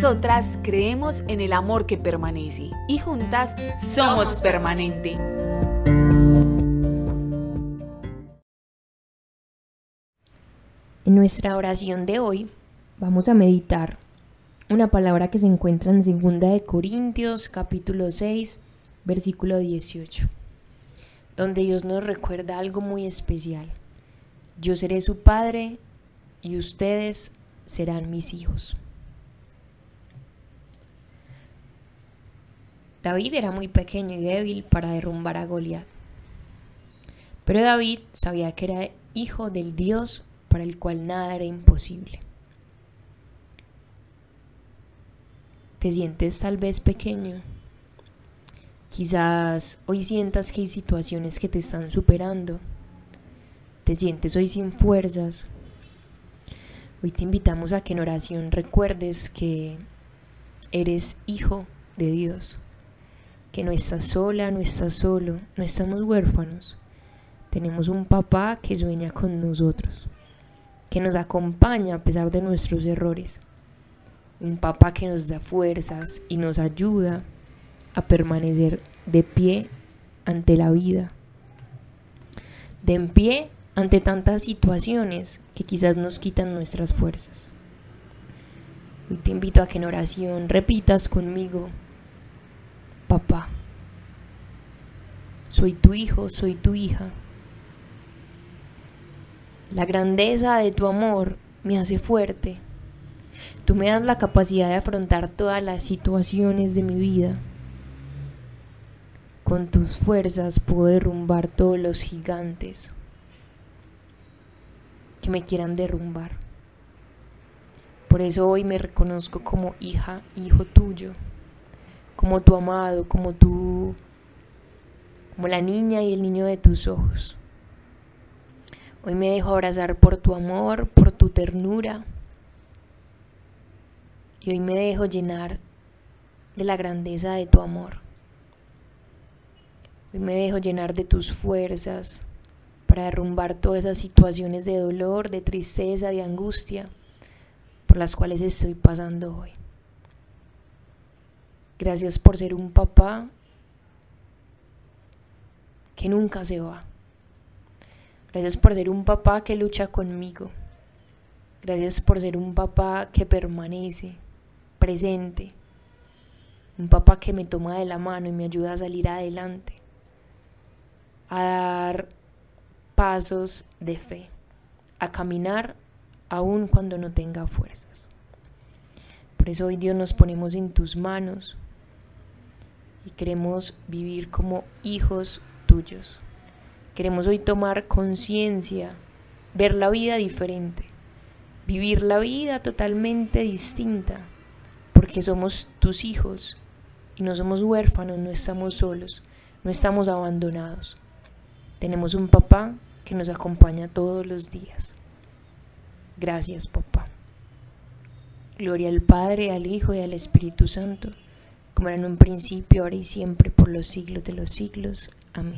Nosotras creemos en el amor que permanece y juntas somos permanente. En nuestra oración de hoy vamos a meditar una palabra que se encuentra en 2 de Corintios capítulo 6 versículo 18, donde Dios nos recuerda algo muy especial. Yo seré su padre y ustedes serán mis hijos. David era muy pequeño y débil para derrumbar a Goliat. Pero David sabía que era hijo del Dios para el cual nada era imposible. ¿Te sientes tal vez pequeño? Quizás hoy sientas que hay situaciones que te están superando. Te sientes hoy sin fuerzas. Hoy te invitamos a que en oración recuerdes que eres hijo de Dios, que no estás sola, no estás solo, no estamos huérfanos. Tenemos un papá que sueña con nosotros que nos acompaña a pesar de nuestros errores. Un papá que nos da fuerzas y nos ayuda a permanecer de pie ante la vida. De en pie ante tantas situaciones que quizás nos quitan nuestras fuerzas. Hoy te invito a que en oración repitas conmigo, papá, soy tu hijo, soy tu hija. La grandeza de tu amor me hace fuerte. Tú me das la capacidad de afrontar todas las situaciones de mi vida. Con tus fuerzas puedo derrumbar todos los gigantes que me quieran derrumbar. Por eso hoy me reconozco como hija, hijo tuyo, como tu amado, como tú, como la niña y el niño de tus ojos. Hoy me dejo abrazar por tu amor, por tu ternura. Y hoy me dejo llenar de la grandeza de tu amor. Hoy me dejo llenar de tus fuerzas para derrumbar todas esas situaciones de dolor, de tristeza, de angustia por las cuales estoy pasando hoy. Gracias por ser un papá que nunca se va. Gracias por ser un papá que lucha conmigo. Gracias por ser un papá que permanece presente. Un papá que me toma de la mano y me ayuda a salir adelante. A dar pasos de fe. A caminar aun cuando no tenga fuerzas. Por eso hoy Dios nos ponemos en tus manos y queremos vivir como hijos tuyos. Queremos hoy tomar conciencia, ver la vida diferente, vivir la vida totalmente distinta, porque somos tus hijos y no somos huérfanos, no estamos solos, no estamos abandonados. Tenemos un papá que nos acompaña todos los días. Gracias, papá. Gloria al Padre, al Hijo y al Espíritu Santo, como era en un principio, ahora y siempre, por los siglos de los siglos. Amén.